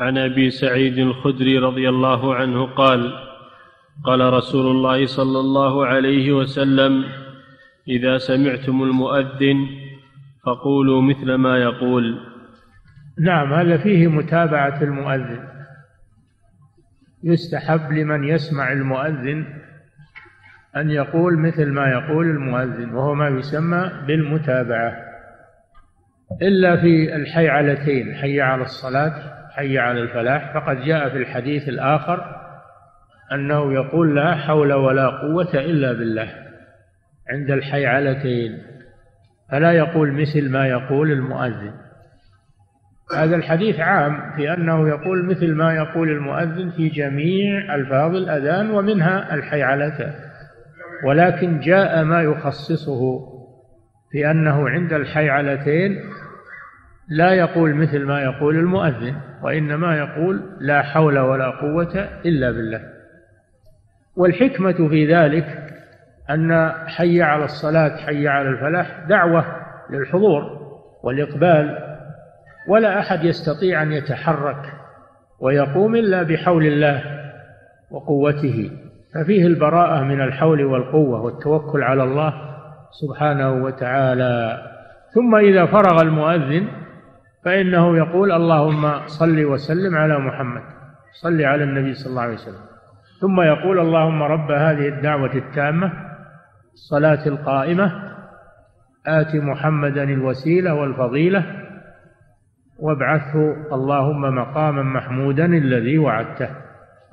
عن أبي سعيد الخدري رضي الله عنه قال قال رسول الله صلى الله عليه وسلم إذا سمعتم المؤذن فقولوا مثل ما يقول. نعم هذا فيه متابعة المؤذن. يستحب لمن يسمع المؤذن أن يقول مثل ما يقول المؤذن وهو ما يسمى بالمتابعة. إلا في الحيعلتين حي على الصلاة حي على الفلاح. فقد جاء في الحديث الآخر أنه يقول لا حول ولا قوة إلا بالله عند الحيعلتين. فلا يقول مثل ما يقول المؤذن. هذا الحديث عام في أنه يقول مثل ما يقول المؤذن في جميع ألفاظ الأذان ومنها الحيعلتان. ولكن جاء ما يخصصه في أنه عند الحيعلتين لا يقول مثل ما يقول المؤذن وإنما يقول لا حول ولا قوة إلا بالله. والحكمة في ذلك أن حي على الصلاة حي على الفلاح دعوة للحضور والإقبال ولا أحد يستطيع أن يتحرك ويقوم إلا بحول الله وقوته. ففيه البراءة من الحول والقوة والتوكل على الله سبحانه وتعالى. ثم إذا فرغ المؤذن فإنه يقول اللهم صل وسلم على محمد صل على النبي صلى الله عليه وسلم. ثم يقول اللهم رب هذه الدعوة التامة الصلاة القائمة آت محمدا الوسيلة والفضيلة وابعثه اللهم مقاما محمودا الذي وعدته.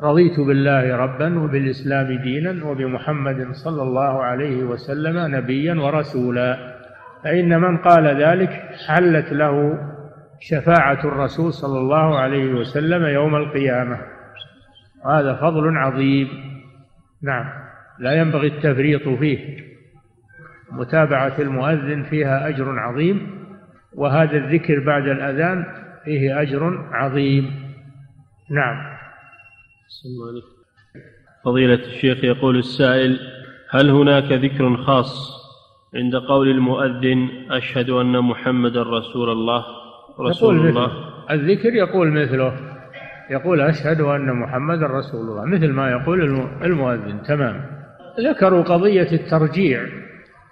رضيت بالله ربا وبالإسلام دينا وبمحمد صلى الله عليه وسلم نبيا ورسولا. فإن من قال ذلك حلت له شفاعة الرسول صلى الله عليه وسلم يوم القيامة. هذا فضل عظيم. نعم. لا ينبغي التفريط فيه. متابعة المؤذن فيها أجر عظيم وهذا الذكر بعد الأذان فيه أجر عظيم. نعم. فضيلة الشيخ يقول السائل هل هناك ذكر خاص عند قول المؤذن أشهد أن محمدا رسول الله؟ رسول يقول الله. مثل الذكر يقول مثله. يقول أشهد أن محمدا رسول الله. مثل ما يقول المؤذن. تمام. ذكروا قضية الترجيع.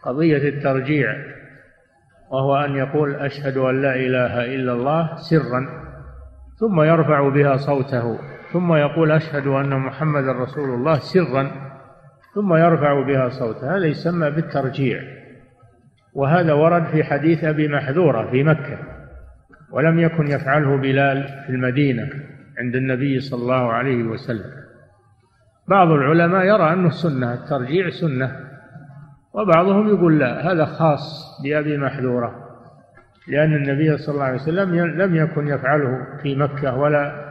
قضية الترجيع. وهو أن يقول أشهد أن لا إله إلا الله سرا. ثم يرفع بها صوته. ثم يقول أشهد أن محمدا رسول الله سرا. ثم يرفع بها صوته. هذا يسمى بالترجيع. وهذا ورد في حديث أبي محذورة في مكة. ولم يكن يفعله بلال في المدينة عند النبي صلى الله عليه وسلم. بعض العلماء يرى أنه سنة الترجيع سنة وبعضهم يقول لا هذا خاص بأبي محذورة لأن النبي صلى الله عليه وسلم لم يكن يفعله في مكة ولا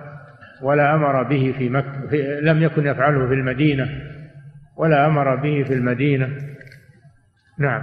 ولا أمر به في مكة في لم يكن يفعله في المدينة ولا أمر به في المدينة. نعم.